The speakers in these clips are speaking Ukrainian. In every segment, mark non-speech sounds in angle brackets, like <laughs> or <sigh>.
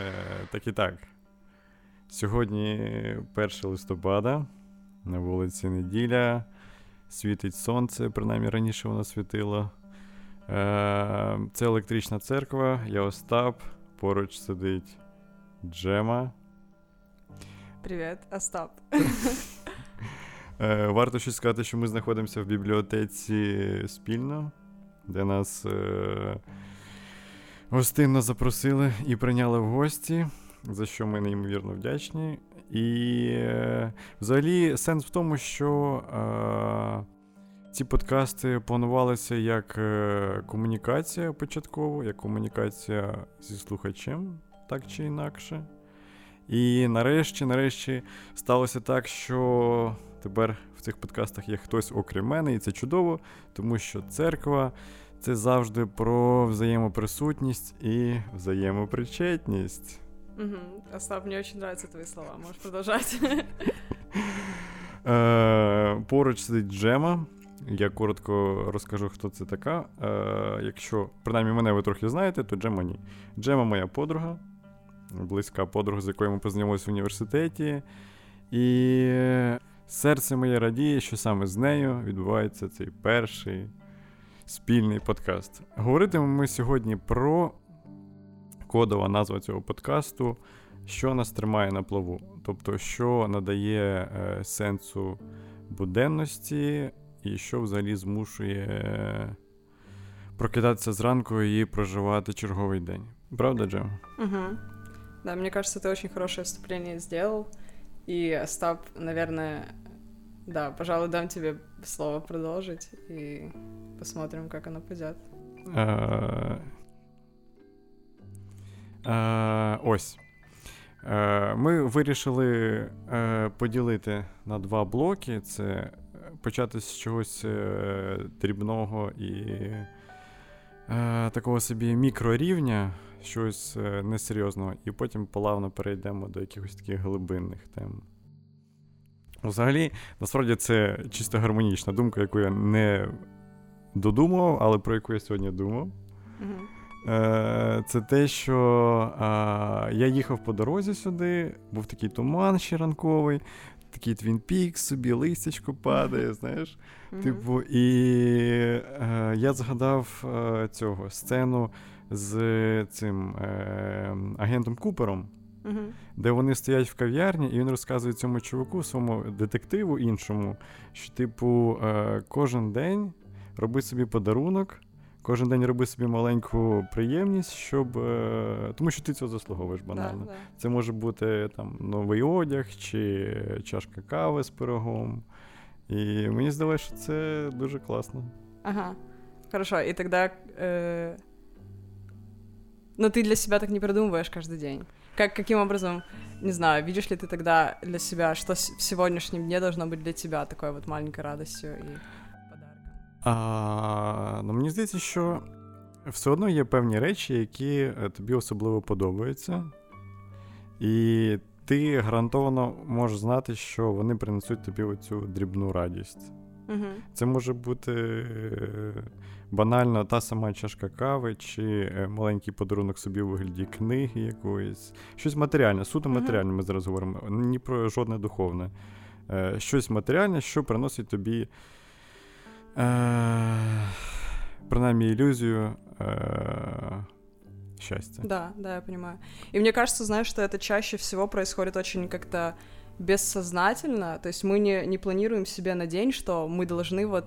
Е, так і так. Сьогодні 1 листопада, на вулиці неділя. Світить сонце, принаймні раніше воно світило. Е, Це електрична церква, я Остап, поруч сидить Джема. Привіт, Остап. <laughs> Е, Варто щось сказати, що ми знаходимося в бібліотеці спільно, де нас е, гостинно запросили і прийняли в гості, за що ми неймовірно вдячні. І е, взагалі сенс в тому, що ці подкасти планувалися як комунікація початково, як комунікація зі слухачем, так чи інакше. І нарешті, нарешті, сталося так, що тепер в цих подкастах є хтось окрім мене, і це чудово, тому що церква це завжди про взаємоприсутність і взаємопричетність. Угу. Остап, мне очень нравятся твои слова. <laughs> Можешь продолжать. Е, Поруч сидить Джема. Я коротко розкажу, хто це така. Е, Якщо, принаймні, мене ви трохи знаєте, то Джема ні. Джема моя подруга, близька подруга, з якою ми познайомилися в університеті. І серце моє радіє, що саме з нею відбувається цей перший спільний подкаст. Говоритимемо ми сьогодні про кодова назва цього подкасту, що нас тримає на плаву, тобто, що надає е, сенсу буденності, і що взагалі змушує прокидатися зранку і проживати черговий день. Правда, Джем? Угу. Да, мне кажется, ты очень хорошее вступление сделал. И, Остап, наверное, да, пожалуй, дам тебе слово продолжить и посмотрим, как оно пойдет. Е, е, Ось. Е, Ми вирішили е, поділити на два блоки: це е, почати з чогось е, дрібного і е, такого собі мікрорівня, щось е, несерйозного, і потім плавно перейдемо до якихось таких глибинних тем. Взагалі, насправді, це чисто гармонічна думка, яку я не додумав, але про яку я сьогодні думав. Е, Це те, що а, я їхав по дорозі сюди, був такий туман ще ранковий, такий Твін Пікс собі, листячко падає, знаєш. Типу, і е, я згадав е, цього сцену з цим е, агентом Купером, Угу. де вони стоять в кав'ярні, і він розказує цьому чуваку, своєму детективу іншому, що, типу, е, кожен день роби собі подарунок, кожен день роби собі маленьку приємність, щоб. Е, тому що ти цього заслуговуєш банально. Да, да. Це може бути там новий одяг чи чашка кави з пирогом. І мені здалося, що це дуже класно. Ага. Хорошо, и тогда... э, Но ты для себя так не придумываешь каждый день. Как, каким образом, не знаю, видишь ли ты тогда для себя, что с- в сегодняшнем дне должно быть для тебя такой вот маленькой радостью и подарком? А, ну, мені здається, що все одно є певні речі, які е, тобі особливо подобаються. І ти гарантовано можеш знати, що вони принесуть тобі оцю дрібну радість. Угу. Це може бути е, банально та сама чашка кави, чи е, маленький подарунок собі у вигляді книги якоїсь. Щось матеріальне, суто Мгм. матеріальне ми зараз говоримо, ні про жодне духовне. Е, Щось матеріальне, що приносить тобі е, принаймні ілюзію е, щастя. Да, да, я понимаю. И мне кажется, знаешь, что это чаще всего происходит очень как-то бессознательно. То есть мы не, не планируем себе на день, что мы должны вот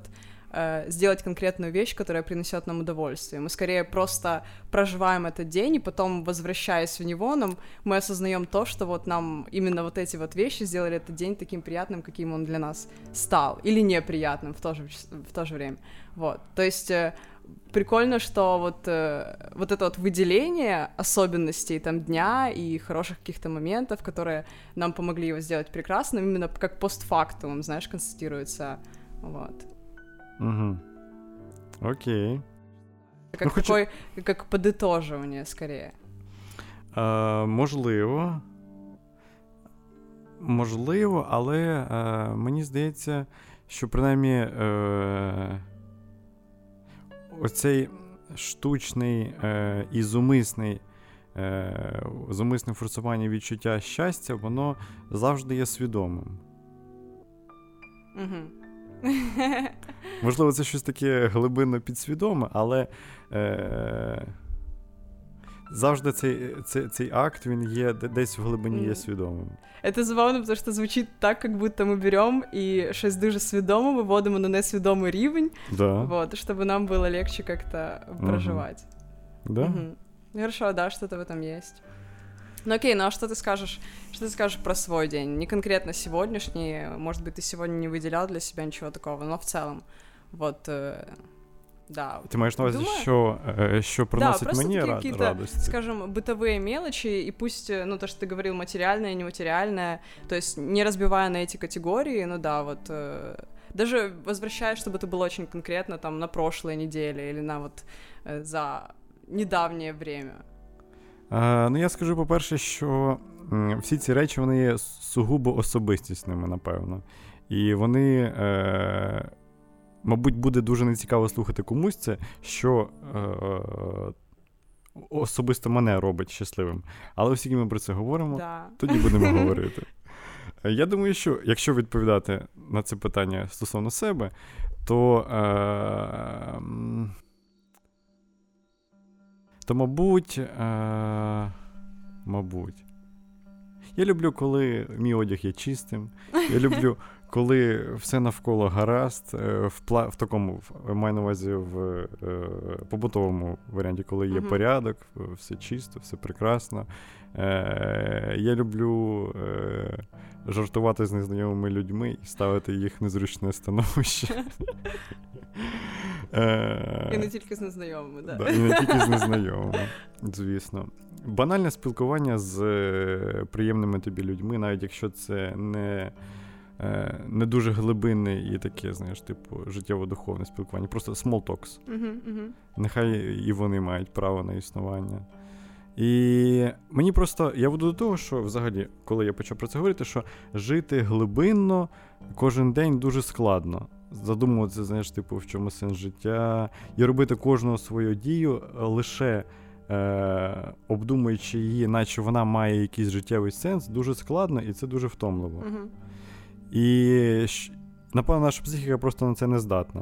э, сделать конкретную вещь, которая принесет нам удовольствие. Мы скорее просто проживаем этот день, и потом, возвращаясь в него, нам, мы осознаем то, что вот нам именно вот эти вот вещи сделали этот день таким приятным, каким он для нас стал, или неприятным в то же, в то же время. Вот. То есть э, прикольно, что вот, э, вот это вот выделение особенностей там дня и хороших каких-то моментов, которые нам помогли его сделать прекрасным, именно как постфактум, знаешь, констатируется. Вот. Угу. Окей. Как Ну, хотя- такой, как подытоживание, скорее. Е, можливо. Можливо, але е, мені здається, що принаймні. Е, оцей штучний е, і зумисний. Е, зумисне форсування відчуття щастя, воно завжди є свідомим. Угу. <laughs> Можливо, це щось таке глибинно підсвідоме, але е, завжди цей цей, цей акт він є десь в глибині є свідомим. Это забавно, потому что звучит так, как будто мы берем и щось дуже свідомо виводимо на несвідомий рівень, да. вот, чтобы нам было легче как-то проживать. Угу. Да? Угу. Хорошо, да, что-то в этом есть. Ну окей, ну а что ты скажешь? Что ты скажешь про свой день? Не конкретно сегодняшний, может быть, ты сегодня не выделял для себя ничего такого, но в целом, вот, э, да. Ти маєш на увазі, що, що приносить да, мені рад, какие-то, радости? скажем, бытовые мелочи, и пусть, ну, то, что ты говорил, материальное, нематериальное, то есть не разбивая на эти категории, ну да, вот, э, даже возвращаясь, чтобы это было очень конкретно, там, на прошлой неделе или на вот э, за недавнє время. А, Ну, я скажу, по-перше, що всі ці речі вони є сугубо особистісними, напевно. І вони, е, мабуть, буде дуже нецікаво слухати комусь це, що е, особисто мене робить щасливим. Але оскільки ми про це говоримо, да. тоді будемо <laughs> говорити. Я думаю, що якщо відповідати на це питання стосовно себе, то. Е, то, мабуть, е- мабуть. Я люблю, коли мій одяг є чистим. Я люблю, <laughs> коли все навколо гаразд, е, в пла- в такому маю на увазі в е- побутовому варіанті, коли є uh-huh. порядок, все чисто, все прекрасно. Е- Я люблю е- жартувати з незнайомими людьми і ставити їх в незручне становище. <laughs> Е, і не тільки з незнайомими, да. да. І не тільки з незнайомими, звісно. Банальне спілкування з е, приємними тобі людьми, навіть якщо це не е, не дуже глибинне і таке, знаєш, типу, життєво-духовне спілкування, просто small talks. Uh-huh, uh-huh. Нехай і вони мають право на існування. І мені просто я буду до того, що взагалі, коли я почав про це говорити, що жити глибинно кожен день дуже складно задумуватися, знаєш, типу, в чому сенс життя, і робити кожну свою дію лише е, обдумуючи її, наче вона має якийсь життєвий сенс, дуже складно і це дуже втомливо. uh І напевно, наша психіка просто на це не здатна.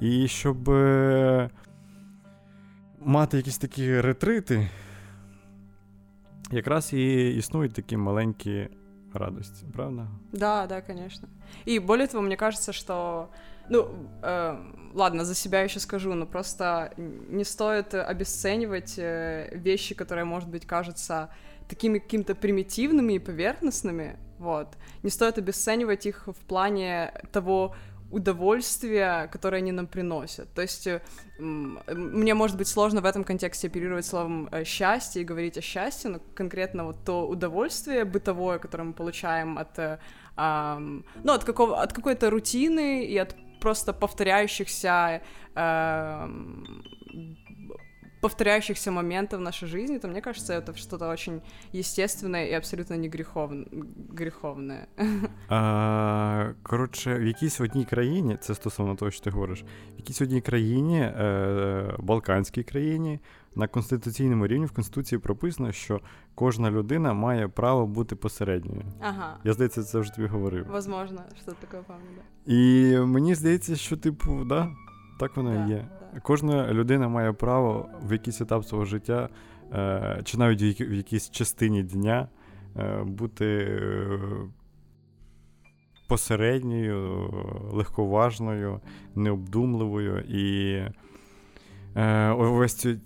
І щоб е, мати якісь такі ретрити, якраз і існують такі маленькі радости, правда? Да, да, конечно. И более того, мне кажется, что, ну, э, ладно, за себя еще скажу, но просто не стоит обесценивать э, вещи, которые, может быть, кажутся такими какими-то примитивными и поверхностными, вот. Не стоит обесценивать их в плане того, удовольствие, которое они нам приносят. То есть мне может быть сложно в этом контексте оперировать словом э, счастье и говорить о счастье, но конкретно вот то удовольствие бытовое, которое мы получаем от, э, ну, от, какого, от какой-то рутины и от просто повторяющихся э, повторяющихся моментов в нашей жизни, то мне кажется, это что-то очень естественное и абсолютно не гріхов... гріховне. <laughs> А, Коротше, в якійсь одній країні, це стосовно того, що ти говориш, в якійсь одній країні, е, Балканській країні, на конституційному рівні в Конституції прописано, що кожна людина має право бути посередньою. Ага. Я здається, це вже тобі говорив. Возможно, що таке пам'ятаю. І мені здається, що, типу, да, так воно да, і є. Да. Кожна людина має право в якийсь етап свого життя, е, чи навіть в якійсь частині дня е, бути е, посередньою, легковажною, необдумливою і ось цю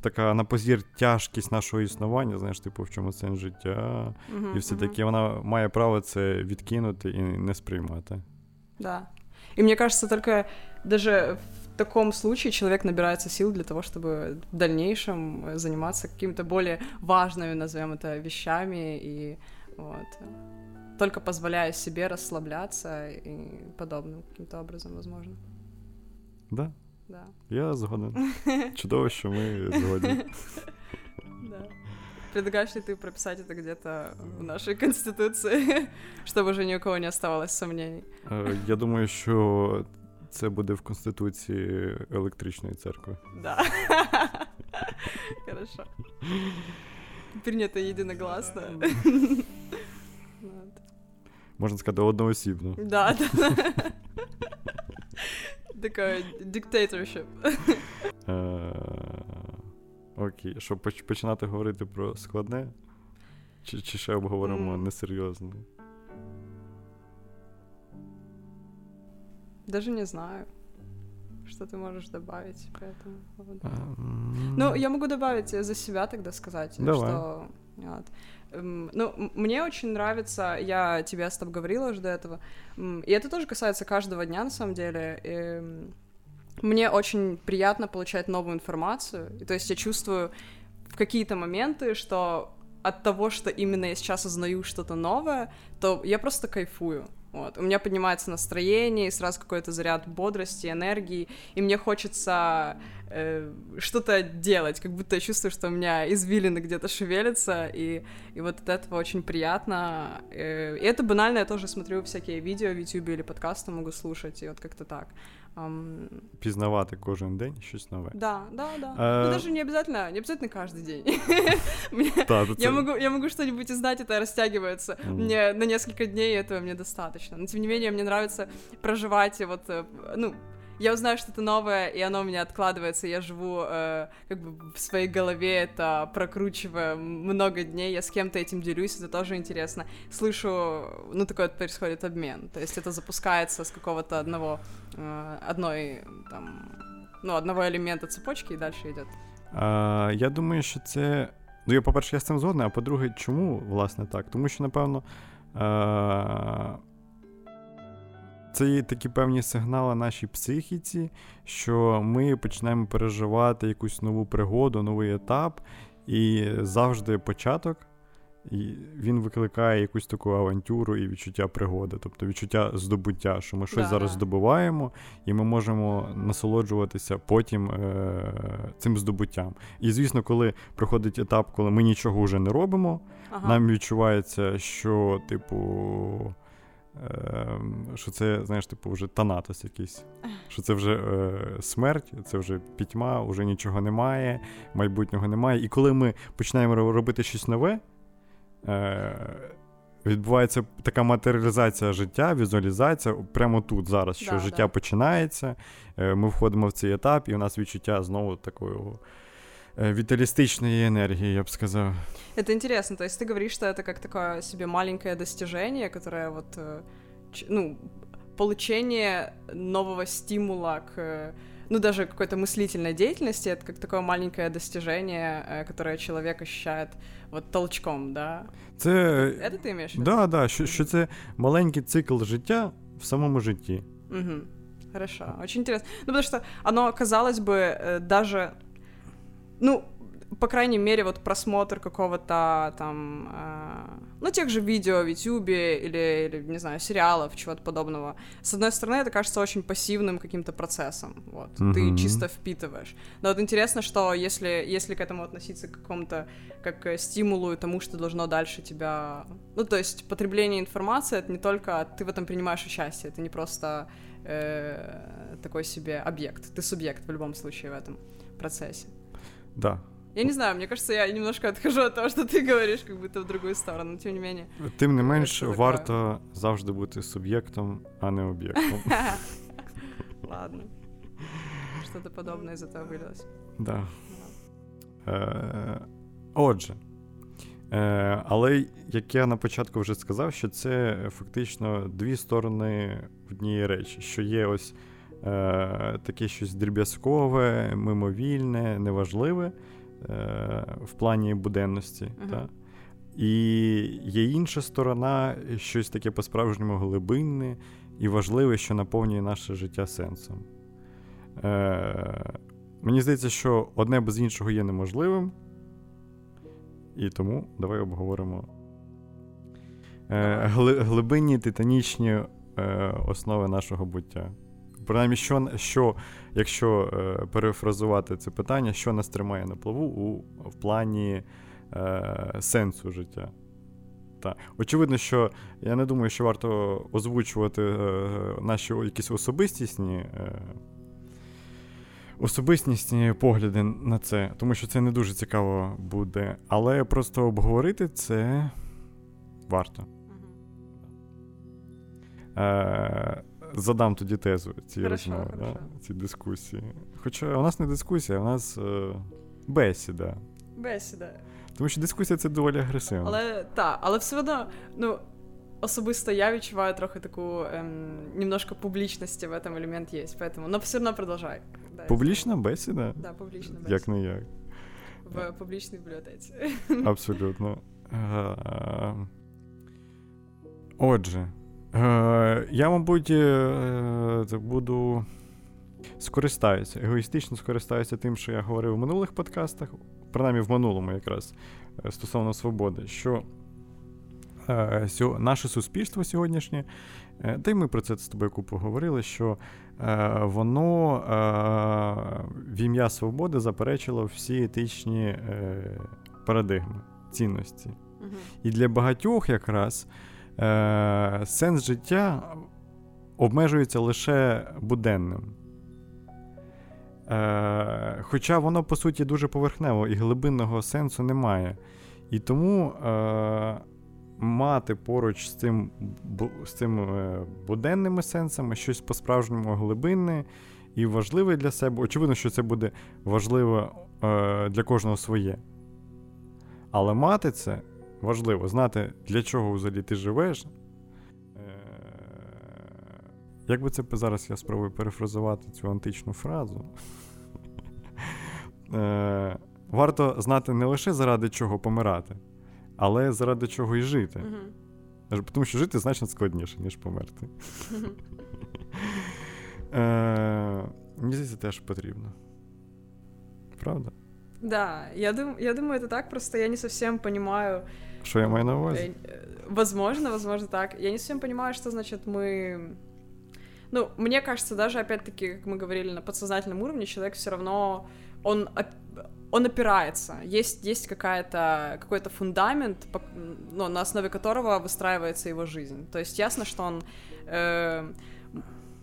така на позір тяжкість нашого існування, знаєш, типу, в чому сенс життя, uh-huh, і все uh-huh. таке, вона має право це відкинути і не сприймати. Да. И мне кажется, только даже в таком случае человек набирается сил для того, чтобы в дальнейшем заниматься какими-то более важными, назовем это, вещами и вот только позволяя себе расслабляться и подобным каким-то образом, возможно. Да. Да. Я згоден. <laughs> Чудово, що ми згодні. Да. Предлагаешь ли ты прописать это где-то в нашей конституции, <laughs> чтобы уже ни у кого не оставалось сомнений? Я думаю, що Це буде в Конституції електричної церкви. Да. <laughs> Хорошо. Принято единогласно. Вот. Можна сказати, одноосібно. Да, да. Такое диктаторship. Е, Окей, щоб починати говорити про складне? Чи, ще обговоримо несерйозне? Даже не знаю, что ты можешь добавить по этому поводу. Ну, я могу добавить за себя тогда сказать, Давай. что вот, ну, мне очень нравится, я тебе с тобой говорила уже до этого, и это тоже касается каждого дня на самом деле. эм, мне очень приятно получать новую информацию, и то есть я чувствую в какие-то моменты, что от того, что именно я сейчас узнаю что-то новое, то я просто кайфую. Вот. У меня поднимается настроение, и сразу какой-то заряд бодрости, энергии, и мне хочется э, что-то делать, как будто я чувствую, что у меня извилины где-то шевелятся, и, и вот от этого очень приятно. Э, и это банально, я тоже смотрю всякие видео в YouTube или подкасты могу слушать, и вот как-то так. Ам, Пізнавати кожен день щось нове. да, да, да. А- Ну, даже не обязательно, не обязательно каждый день. <laughs> Я могу, я могу что-нибудь узнать, это растягивается. Мне на несколько дней этого мне достаточно. Но тем не менее, мне нравится проживать вот, э, ну, я узнаю что-то новое, и оно у меня откладывается, я живу э, как бы в своей голове, это прокручивая много дней, я с кем-то этим делюсь, это тоже интересно. Слышу, ну, такой вот происходит обмен, то есть это запускается с какого-то одного, э, одной, там, ну, одного элемента цепочки, и дальше идет. А, я думаю, що це. Ну, я, по-перше, я з цим згодний, а по-друге, чому, власне, так? Тому що, напевно, а... це є такі певні сигнали нашій психіці, що ми починаємо переживати якусь нову пригоду, новий етап, і завжди початок. І він викликає якусь таку авантюру і відчуття пригоди, тобто відчуття здобуття, що ми щось Да, зараз да. здобуваємо, і ми можемо насолоджуватися потім е- цим здобуттям. І звісно, коли проходить етап, коли ми нічого вже не робимо, Ага. нам відчувається, що, типу, е- що це, знаєш, типу, вже танатос якийсь. Що це вже е- смерть, це вже пітьма, вже нічого немає, майбутнього немає. І коли ми починаємо робити щось нове. Е- Відбувається така матеріалізація життя, візуалізація прямо тут зараз, що Да, життя да. починається. е, Ми входимо в цей етап, і у нас відчуття знову такої е, віталістичної енергії, я б сказав. Это интересно, то есть ты говоришь, что это как такое себе маленькое достижение, которое вот, э, ч- ну, получение нового стимула к, э, ну, даже какой-то мыслительной деятельности, это как такое маленькое достижение, э, которое человек ощущает вот толчком, да? Це. Это ты имеешь в виду? Да, да, що, що це маленький цикл життя в самому житті. Мгм. Хорошо, очень интересно. Ну, потому что оно, казалось бы, э, даже, ну, по крайней мере, вот просмотр какого-то там, э, ну, тех же видео в Ютубе или, или, не знаю, сериалов, чего-то подобного. С одной стороны, это кажется очень пассивным каким-то процессом, вот, ты Мгм. чисто впитываешь. Но вот интересно, что если, если к этому относиться к какому-то, как к стимулу и тому, что должно дальше тебя... Ну, то есть потребление информации — это не только ты в этом принимаешь участие, это не просто э, такой себе объект, ты субъект в любом случае в этом процессе. Да. Я не знаю, мне кажется, я немножко отхожу от того, что ты говоришь, как будто в другую сторону, но тем не менее. Тим не менш, Це таке. варто завжди бути суб'єктом, а не об'єктом. <laughs> Ладно. Что-то подобное из этого вылилось. Да. Е, отже. Е, але як я на початку вже сказав, що це фактично дві сторони однієї речі, що є ось е, таке щось дріб'язкове, мимовільне, неважливе е, в плані буденності. Мгм. Та? І є інша сторона, щось таке по-справжньому глибинне і важливе, що наповнює наше життя сенсом. Е, мені здається, що одне без іншого є неможливим. І тому давай обговоримо е, гли, глибинні титанічні е, основи нашого буття. Принаймні, що, що якщо е, перефразувати це питання, що нас тримає на плаву у, в плані е, сенсу життя. Так. Очевидно, що я не думаю, що варто озвучувати е, наші якісь особистісні. Е, Особистісні погляди на це, тому що це не дуже цікаво буде. Але просто обговорити це варто. Е, Задам тоді тезу цієї розмови, да? ці дискусії. Хоча у нас не дискусія, у нас е, бесіда. Бесіда. Тому що дискусія це доволі агресивна. Але так, але все одно, ну. Особисто я відчуваю трохи таку ем, немножко публічності в этом елемент є, поэтому, но все одно продовжай. Да, публічна бесіда? Да, публічна бесіда. Як не як. В публічній бібліотеці. Абсолютно. Е, отже, е, я, мабуть, е, буду скористаюся, егоїстично скористаюся тим, що я говорив в минулих подкастах, принаймні в минулому якраз стосовно свободи, що наше суспільство сьогоднішнє, та й ми про це з тобою купу говорили, що воно в ім'я свободи заперечило всі етичні парадигми, цінності. І для багатьох якраз сенс життя обмежується лише буденним. Хоча воно, по суті, дуже поверхнево і глибинного сенсу немає. І тому мати поруч з цим з цим е, буденними сенсами щось по-справжньому глибинне і важливе для себе. Очевидно, що це буде важливо е, для кожного своє. Але мати це важливо, знати, для чого взагалі ти живеш. Е, як би це зараз я спробую перефразувати цю античну фразу? <laughs> Варто знати не лише заради чого помирати, але заради чого і жити. Uh-huh. Тому що жити значно складніше, ніж померти. Е, мені здається, теж потрібно. Правда? Да, я, дум, я думаю, это так, просто я не совсем понимаю... Что я маю на увазі? Возможно, возможно так. Я не совсем понимаю, что значит мы... Ну, мне кажется, даже опять-таки, как мы говорили, на подсознательном уровне человек все равно, он он опирается. Есть, есть какая-то, какой-то фундамент, ну, на основе которого выстраивается его жизнь. То есть ясно, что он э,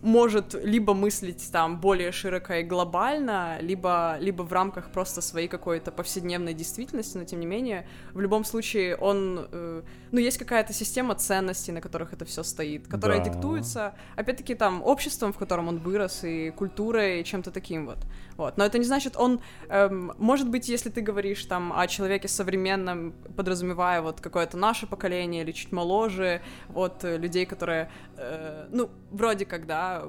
может либо мыслить там более широко и глобально, либо, либо в рамках просто своей какой-то повседневной действительности, но тем не менее, в любом случае он, э, ну, есть какая-то система ценностей, на которых это все стоит, которая да. диктуется, опять-таки, там, обществом, в котором он вырос, и культурой, и чем-то таким вот. Вот. Но это не значит, он, эм, может быть, если ты говоришь там о человеке современном, подразумевая вот какое-то наше поколение или чуть моложе, вот людей, которые, э, ну, вроде как, да,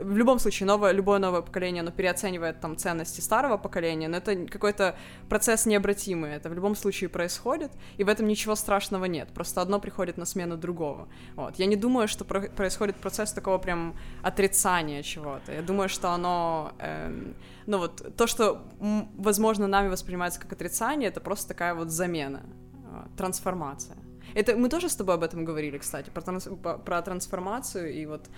в любом случае, новое, любое новое поколение, оно переоценивает там ценности старого поколения, но это какой-то процесс необратимый, это в любом случае происходит, и в этом ничего страшного нет, просто одно приходит на смену другого. Вот. Я не думаю, что про- происходит процесс такого прям отрицания чего-то, я думаю, что оно... Эм, ну вот то, что, возможно, нами воспринимается как отрицание, это просто такая вот замена, а, трансформация. Это мы тоже с тобой об этом говорили, кстати, про, транс, про трансформацию и вот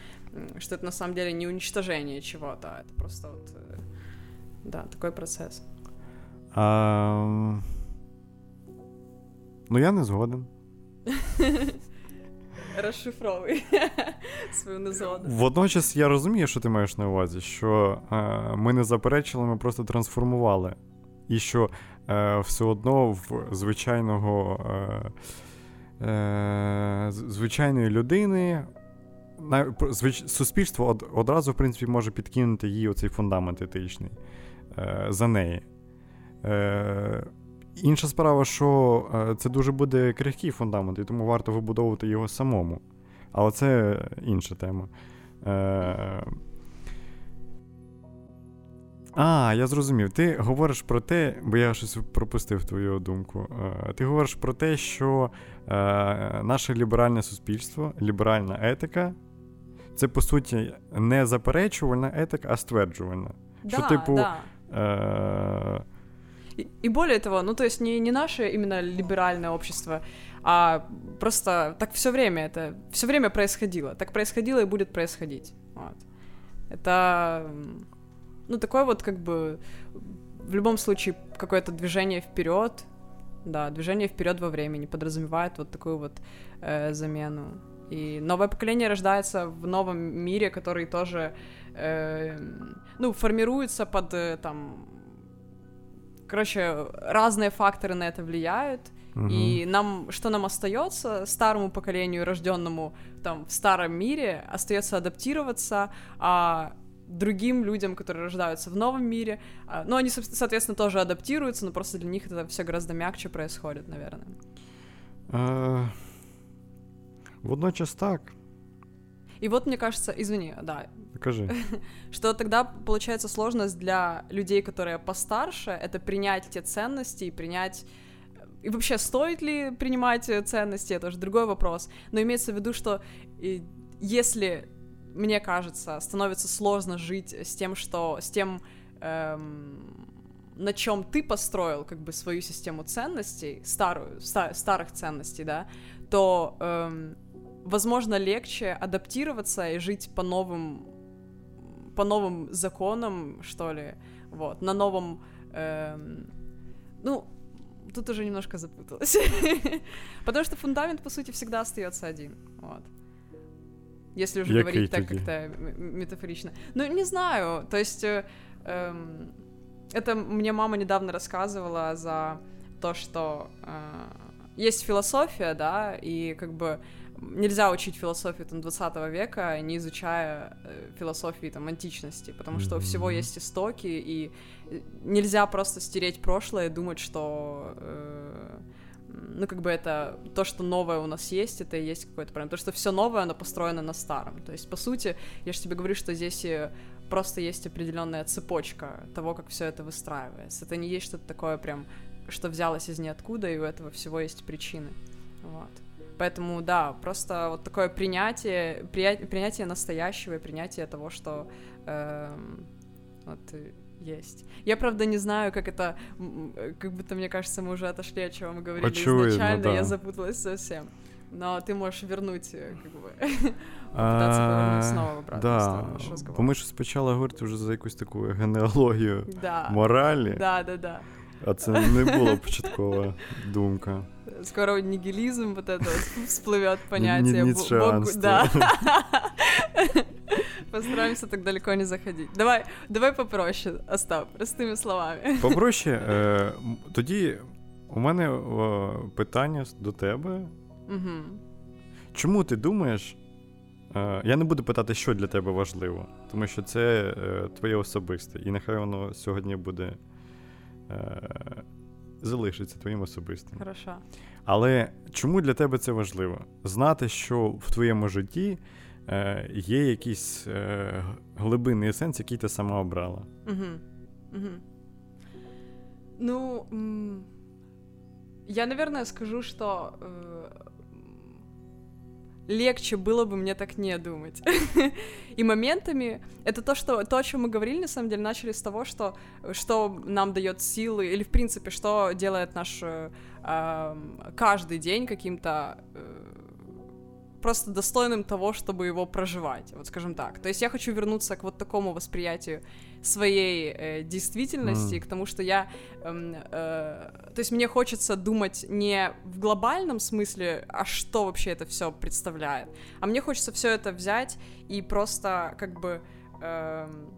что это на самом деле не уничтожение чего-то, а это просто вот э, да такой процесс. А... Ну я не згоден. <laughs> Розшифровуй <laughs> свою незгоду. Водночас я розумію, що ти маєш на увазі, що е, ми не заперечили, ми просто трансформували. І що е, все одно в звичайного е, е звичайної людини суспільство од, одразу, в принципі, може підкинути їй оцей фундамент етичний е, за неї. Е, Інша справа, що е, це дуже буде крихкий фундамент, і тому варто вибудовувати його самому. Але це інша тема. Е... А, я зрозумів. Ти говориш про те, бо я щось пропустив твою думку. Е, ти говориш про те, що е, наше ліберальне суспільство, ліберальна етика це, по суті, не заперечувальна етика, а стверджувальна. Да, що, типу, да. Е- и, и более того, ну то есть не, не наше именно либеральное общество, а просто так все время это, все время происходило, так происходило и будет происходить. Вот. Это, ну такое вот как бы в любом случае какое-то движение вперед, да, движение вперед во времени подразумевает вот такую вот э, замену. И новое поколение рождается в новом мире, который тоже, э, ну, формируется под э, там, короче, разные факторы на это влияют. Мгм. И нам, что нам остается, старому поколению, рожденному там в старом мире, остается адаптироваться, а другим людям, которые рождаются в новом мире, а, ну, они, соответственно, тоже адаптируются, но просто для них это все гораздо мягче происходит, наверное. Е, водночас так. И вот, мне кажется, извини, да, Кажи. <laughs> что тогда получается сложность для людей, которые постарше, это принять те ценности и принять и вообще стоит ли принимать э, ценности, это уже другой вопрос. Но имеется в виду, что если, мне кажется, становится сложно жить с тем, что с тем, эм, на чем ты построил как бы свою систему ценностей, старую, ста- старых ценностей, да, то эм, возможно легче адаптироваться и жить по новым по новым законам, что ли, вот, на новом, эм, ну, тут уже немножко запуталась, <laughs> потому что фундамент, по сути, всегда остается один, вот. Если уже Який говорить так как-то метафорично. Ну, не знаю, то есть э, эм, это мне мама недавно рассказывала за то, что э, есть философия, да, и как бы нельзя учить философию там 20 века, не изучая э, философии там античности, потому что у всего есть истоки, и э, нельзя просто стереть прошлое и думать, что э, ну, как бы это то, что новое у нас есть, это и есть какой-то проблем. То, что все новое, оно построено на старом. То есть, по сути, я же тебе говорю, что здесь и просто есть определенная цепочка того, как все это выстраивается. Это не есть что-то такое прям, что взялось из ниоткуда, и у этого всего есть причины. Вот. Поэтому, да, просто вот такое принятие, прия- принятие настоящего и принятие того, что эм, вот э, есть. Я, правда, не знаю, как это, м, э, как будто, мне кажется, мы уже отошли, о чем мы говорили Очевидно, изначально, да. я запуталась совсем. Но ты можешь вернуть, э, как бы, <laughs> попытаться повернуть Е, снова в обратну да, сторону наш разговор. Бо ми ж почали говорити вже за якусь таку генеалогію Да. моралі, Да, да, да. а це не була початкова думка. Скоро нигилизм вот это вот всплывет понятие. Ни- бо- ницшеанство. богу- Да. <laughs> Постараемся так далеко не заходить. Давай, давай попроще, Остап, простыми словами. <laughs> Попроще, е, тоді у мене е, питання до тебе. Мгм. Чому ти думаєш? Е, я не буду питати, що для тебе важливо, тому що це е, твоє особисте, і нехай воно сьогодні буде е, залишиться твоїм особистим. Хорошо. Але чому для тебе це важливо? Знати, що в твоєму житті е, є якийсь е, глибинний сенс, який ти сама обрала. Мгм. Мгм. Ну, м, я, наверное, скажу, что э, легче было бы мне так не думать. <laughs> И моментами это то, что то, о чем мы говорили, на самом деле, начали с того, что что нам дает силы, или в принципе, что делает наш э, каждый день каким-то э, просто достойным того, чтобы его проживать, вот скажем так. То есть я хочу вернуться к вот такому восприятию своей э, действительности, Мгм. к тому, что я, эм, э, то есть мне хочется думать не в глобальном смысле, а что вообще это все представляет, а мне хочется все это взять и просто как бы, эм,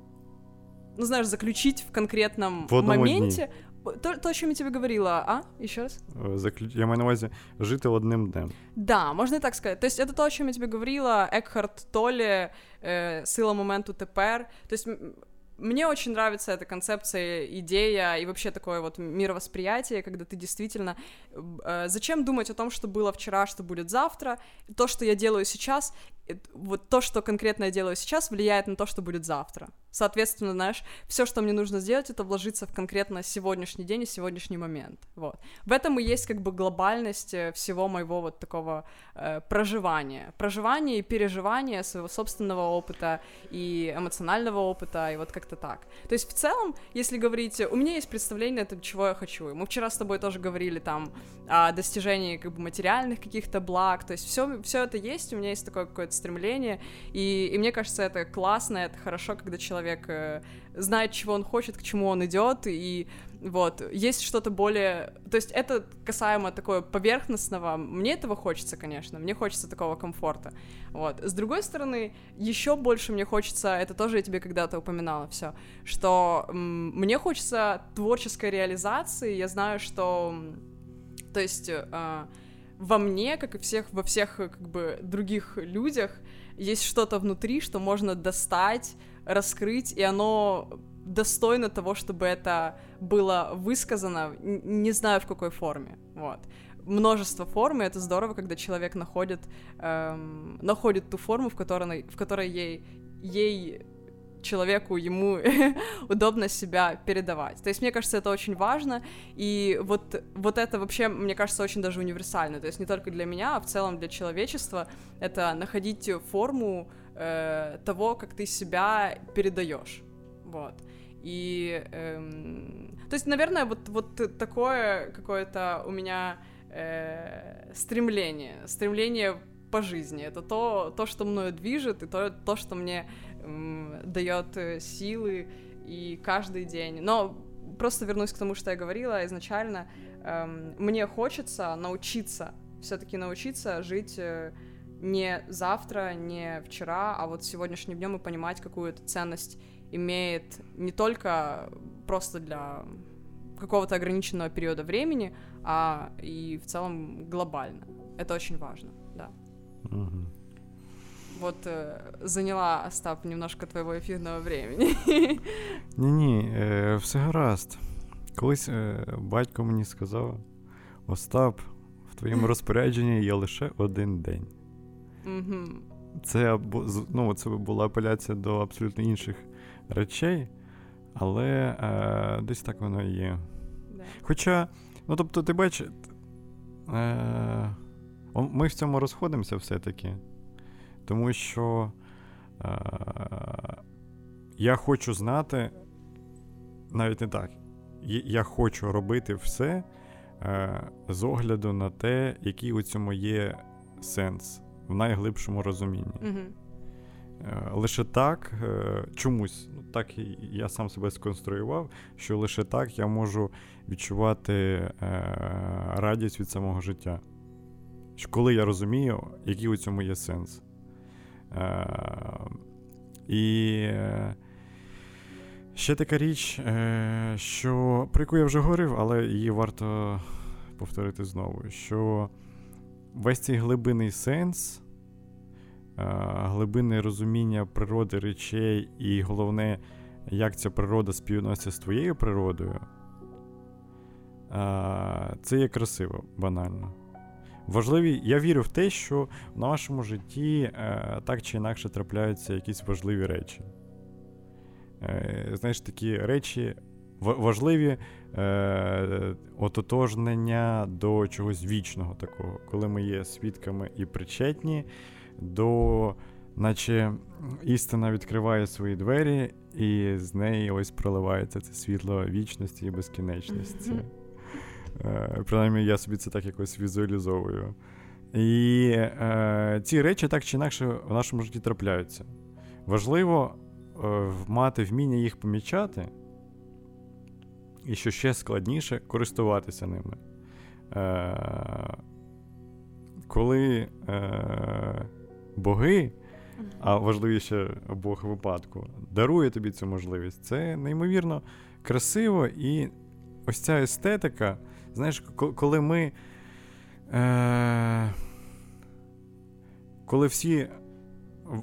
ну знаешь, заключить в конкретном В моменте. То, то, о чем я тебе говорила, а? Еще раз? Е, заклю- Я маю на увазі жити одним днем. Да, можно и так сказать. То есть это то, о чем я тебе говорила, Экхарт Толли, э, «Сила моменту тепер». То есть мне очень нравится эта концепция, идея и вообще такое вот мировосприятие, когда ты действительно... э, зачем думать о том, что было вчера, что будет завтра? То, что я делаю сейчас, э, вот то, что конкретно я делаю сейчас, влияет на то, что будет завтра. Соответственно, знаешь, все, что мне нужно сделать, это вложиться в конкретно сегодняшний день и сегодняшний момент. Вот. В этом и есть как бы глобальность э, всего моего вот такого э, проживания. Проживания и переживания своего собственного опыта и эмоционального опыта, и вот как-то так. То есть в целом, если говорить, у меня есть представление о том, чего я хочу. Мы вчера с тобой тоже говорили там о достижении как бы материальных каких-то благ, то есть все, все это есть, у меня есть такое какое-то стремление, и, и мне кажется, это классно, это хорошо, когда человек человек э, знает, чего он хочет, к чему он идет, и вот, есть что-то более... То есть это касаемо такое поверхностного. Мне этого хочется, конечно, мне хочется такого комфорта. Вот. С другой стороны, еще больше мне хочется, это тоже я тебе когда-то упоминала все, что мне хочется творческой реализации, я знаю, что... То есть... Э, во мне, как и всех, во всех как бы других людях, есть что-то внутри, что можно достать, раскрыть, и оно достойно того, чтобы это было высказано, не знаю в какой форме, вот. Множество форм, и это здорово, когда человек находит, эм, находит ту форму, в которой, в которой ей, ей человеку, ему <laughs> удобно себя передавать. То есть, мне кажется, это очень важно, и вот, вот это вообще, мне кажется, очень даже универсально. То есть, не только для меня, а в целом для человечества это находить форму э, того, как ты себя передаешь. Вот. И, эм, то есть, наверное, вот, вот такое какое-то у меня э, стремление, стремление по жизни. Это то, то что мною движет, и то, то что мне дает э, силы и каждый день. Но просто вернусь к тому, что я говорила изначально. Эм, мне хочется научиться, все-таки научиться жить э, не завтра, не вчера, а вот сегодняшним днем и понимать, какую это ценность имеет не только просто для какого-то ограниченного периода времени, а и в целом глобально. Это очень важно, да. Угу вот э, заняла, Остап, немножко твоего ефірного времени. <laughs> Ні, ні, е, все гаразд. Колись е, батько мені сказав: Остап, в твоєму <laughs> розпорядженні є лише один день. Це ну, це була апеляція до абсолютно інших речей, але е, десь так воно і є. Хоча, ну тобто, ти бачиш, е, ми в цьому розходимося все-таки. Тому що е, я хочу знати, навіть не так, я хочу робити все е, з огляду на те, який у цьому є сенс в найглибшому розумінні. Е, лише так, е, чомусь, ну так я сам себе сконструював, що лише так я можу відчувати е, радість від самого життя. Коли я розумію, який у цьому є сенс. І ще така річ, що про яку я вже говорив, але її варто повторити знову: що весь цей глибинний сенс, глибинне розуміння природи речей, і головне, як ця природа співноситься з твоєю природою, це є красиво, банально важливі. Я вірю в те, що в нашому житті е, так чи інакше трапляються якісь важливі речі. Е, Знаєш, такі речі важливі е, ототожнення до чогось вічного такого, коли ми є свідками і причетні до. Наче істина відкриває свої двері, і з неї ось проливається це світло вічності і безкінечності. Е, принаймні, я собі це так якось візуалізовую. І е, ці речі так чи інакше в нашому житті трапляються. Важливо е, мати вміння їх помічати, і що ще складніше користуватися ними. Е, Коли е, боги, а важливіше Бог випадку, дарує тобі цю можливість, це неймовірно красиво і ось ця естетика. Знаєш, коли ми. Е, Коли всі.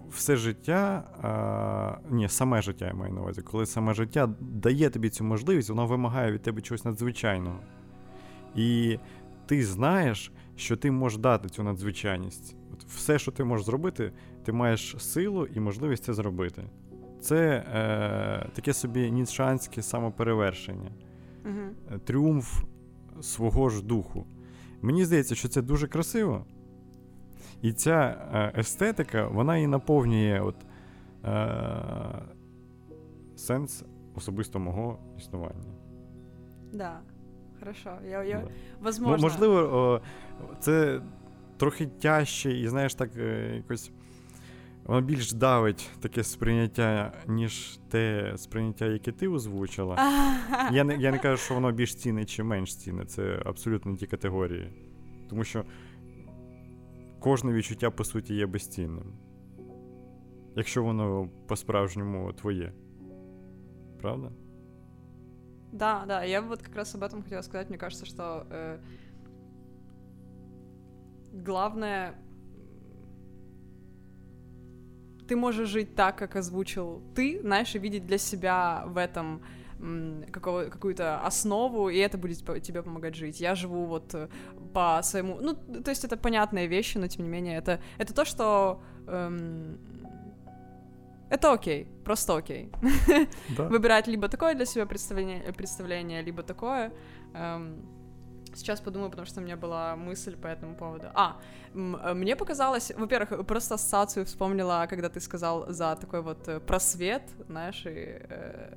Все життя, а, ні, саме життя я маю на увазі, коли саме життя дає тобі цю можливість, воно вимагає від тебе чогось надзвичайного. І ти знаєш, що ти можеш дати цю надзвичайність. От Все, що ти можеш зробити, ти маєш силу і можливість це зробити. Це е, таке собі ніншанське самоперевершення, угу. тріумф свого ж духу. Мені здається, що це дуже красиво. І ця е, естетика, вона і наповнює от, е, сенс особисто мого існування. Да, хорошо. Я, я... Да. Возможно. Можливо, це трохи тяжче, і знаєш, так е, якось воно більш давить таке сприйняття, ніж те сприйняття, яке ти озвучила. <laughs> Я не, я не кажу, що воно більш цінне чи менш цінне. Це абсолютно ті категорії. Тому що кожне відчуття, по суті, є безцінним. Якщо воно по-справжньому твоє. Правда? Да, да, я вот как раз об этом хотела сказать. Мне кажется, что э, главное, ты можешь жить так, как озвучил ты, знаешь, и видеть для себя в этом какого, какую-то основу, и это будет тебе помогать жить. Я живу вот э, по своему... Ну, то есть это понятные вещи, но тем не менее, это, это то, что... Эм, это окей, просто окей. <laughs> Да. Выбирать либо такое для себя представление, представление либо такое. Эм, сейчас подумаю, потому что у меня была мысль по этому поводу. А, э, мне показалось, во-первых, просто ассоциацию вспомнила, когда ты сказал за такой вот э, просвет, знаешь, и э,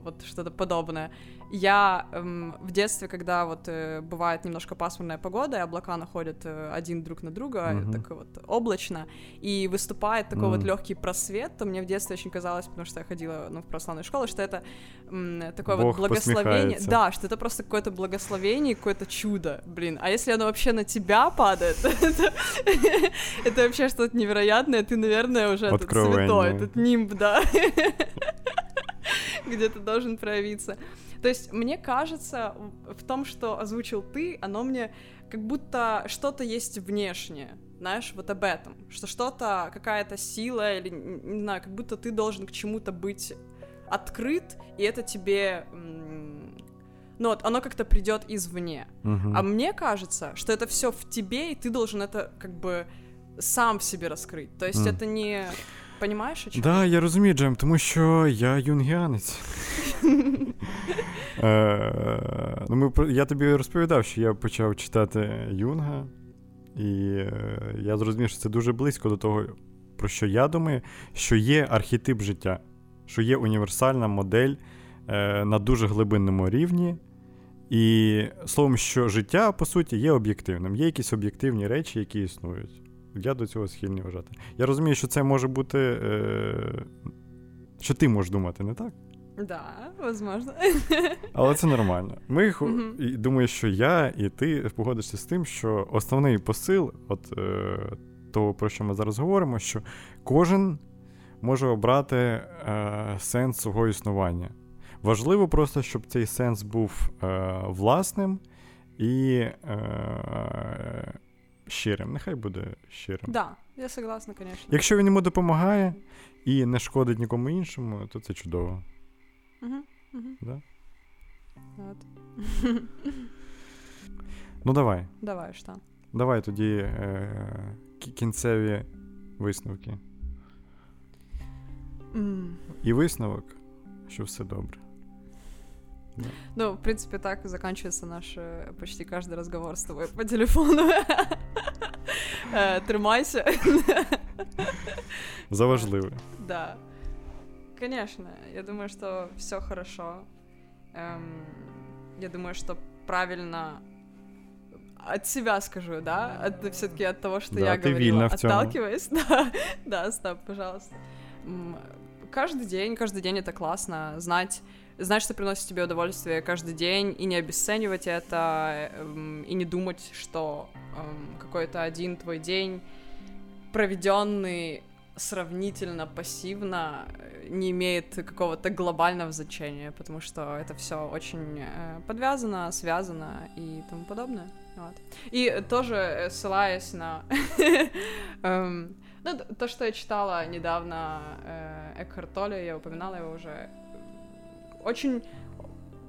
вот что-то подобное. Я эм, в детстве, когда вот э, бывает немножко пасмурная погода, и облака находят э, один друг на друга, mm-hmm. так вот облачно, и выступает такой mm-hmm. вот легкий просвет, то мне в детстве очень казалось, потому что я ходила ну, в православную школу, что это м, такое Бог вот благословение. Да, что это просто какое-то благословение, какое-то чудо, блин. А если оно вообще на тебя падает, <laughs> <laughs> это вообще что-то невероятное, ты, наверное, уже этот святой, этот нимб, да. <laughs> <laughs> где ты должен проявиться. То есть мне кажется, в том, что озвучил ты, оно мне как будто что-то есть внешнее, знаешь, вот об этом, что что-то, какая-то сила или, не знаю, как будто ты должен к чему-то быть открыт, и это тебе ну вот, оно как-то придет извне. Uh-huh. А мне кажется, что это все в тебе, и ты должен это как бы сам в себе раскрыть. То есть uh. это не Понімаєш, Так, да, я розумію, Джем, тому що я юнгіанець. е, <laughs> ну, ми, Я тобі розповідав, що я почав читати Юнга, і е, я зрозумів, що це дуже близько до того, про що я думаю, що є архетип життя, що є універсальна модель е, на дуже глибинному рівні. І словом, що життя, по суті, є об'єктивним. Є якісь об'єктивні речі, які існують. Я до цього схильний вважати. Я розумію, що це може бути. Е... Що ти можеш думати, не так? Да, возможно. Але це нормально. Ми uh-huh. думаю, що я і ти погодишся з тим, що основний посил, от е, того, про що ми зараз говоримо, що кожен може обрати е, сенс свого існування. Важливо просто, щоб цей сенс був е, власним і. Е, щирим. Нехай буде щирим. Да, я согласна, звісно. Якщо він йому допомагає і не шкодить нікому іншому, то це чудово. Угу, угу. Да? От. <laughs> Ну, давай. Давай, що? Давай тоді е- кінцеві висновки. Mm. І висновок, що все добре. Ну, в принципе, так заканчивается наш э, почти каждый разговор с тобой по телефону. <laughs> Э, Тримайся. Заважливо. Да. Конечно, я думаю, что все хорошо. Эм, я думаю, что правильно от себя скажу, да, от, все-таки от того, что да, я говорила, отталкиваясь, <laughs> да, да, стоп, пожалуйста. Каждый день, каждый день это классно знать знать, что приносит тебе удовольствие каждый день, и не обесценивать это, эм, и не думать, что эм, какой-то один твой день, проведенный сравнительно пассивно, э, не имеет какого-то глобального значения, потому что это все очень э, подвязано, связано и тому подобное. Вот. И тоже э, ссылаясь на <laughs> эм, ну, то, что я читала недавно Экхарт Толли, я упоминала его уже очень,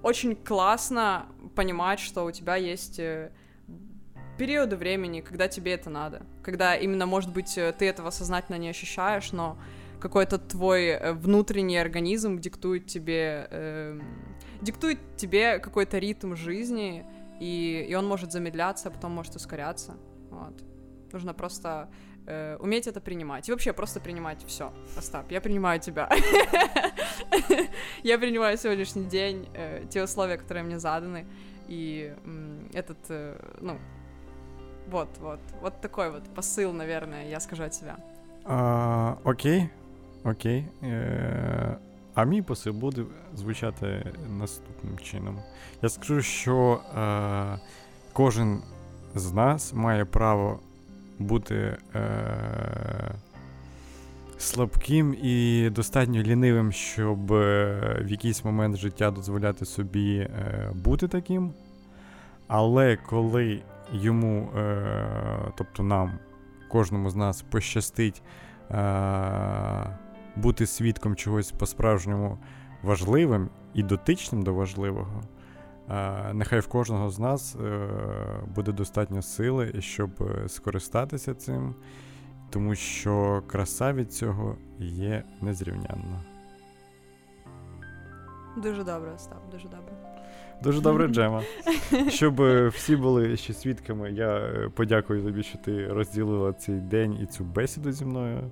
очень классно понимать, что у тебя есть э, периоды времени, когда тебе это надо. Когда именно, может быть, э, ты этого сознательно не ощущаешь, но какой-то твой э, внутренний организм диктует тебе, э, диктует тебе какой-то ритм жизни, и, и он может замедляться, а потом может ускоряться. Вот. Нужно просто э, уметь это принимать. И вообще просто принимать все. Остап, я принимаю тебя. Я принимаю сегодняшний день, э, те условия, которые мне заданы. И этот, э, ну, вот, вот, вот такой вот посыл, наверное, я скажу от себя. А, окей. Окей. Е, а мій посил буде звучати наступним чином. Я скажу, що е, кожен з нас має право бути е, слабким і достатньо лінивим, щоб е, в якийсь момент життя дозволяти собі е, бути таким. Але коли йому, е, тобто нам, кожному з нас пощастить е, бути свідком чогось по-справжньому важливим і дотичним до важливого, нехай в кожного з нас е, буде достатньо сили, щоб е, скористатися цим, тому що краса від цього є незрівнянна. Дуже добре, Остап, дуже добре. Дуже добре, <laughs> Джема. Щоб е, всі були ще свідками, я е, подякую тобі, що ти розділила цей день і цю бесіду зі мною.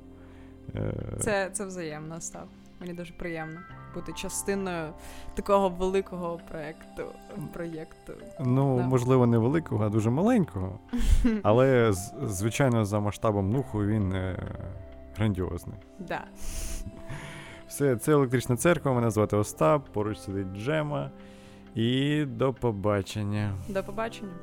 Е, Це, це взаємно, Остап. Мені дуже приємно бути частиною такого великого проєкту. проєкту. Ну, да. можливо, не великого, а дуже маленького. <laughs> Але, звичайно, за масштабом нуху він е, грандіозний. Да. Все, це електрична церква. Мене звати Остап, поруч сидить Джема. І до побачення. До побачення.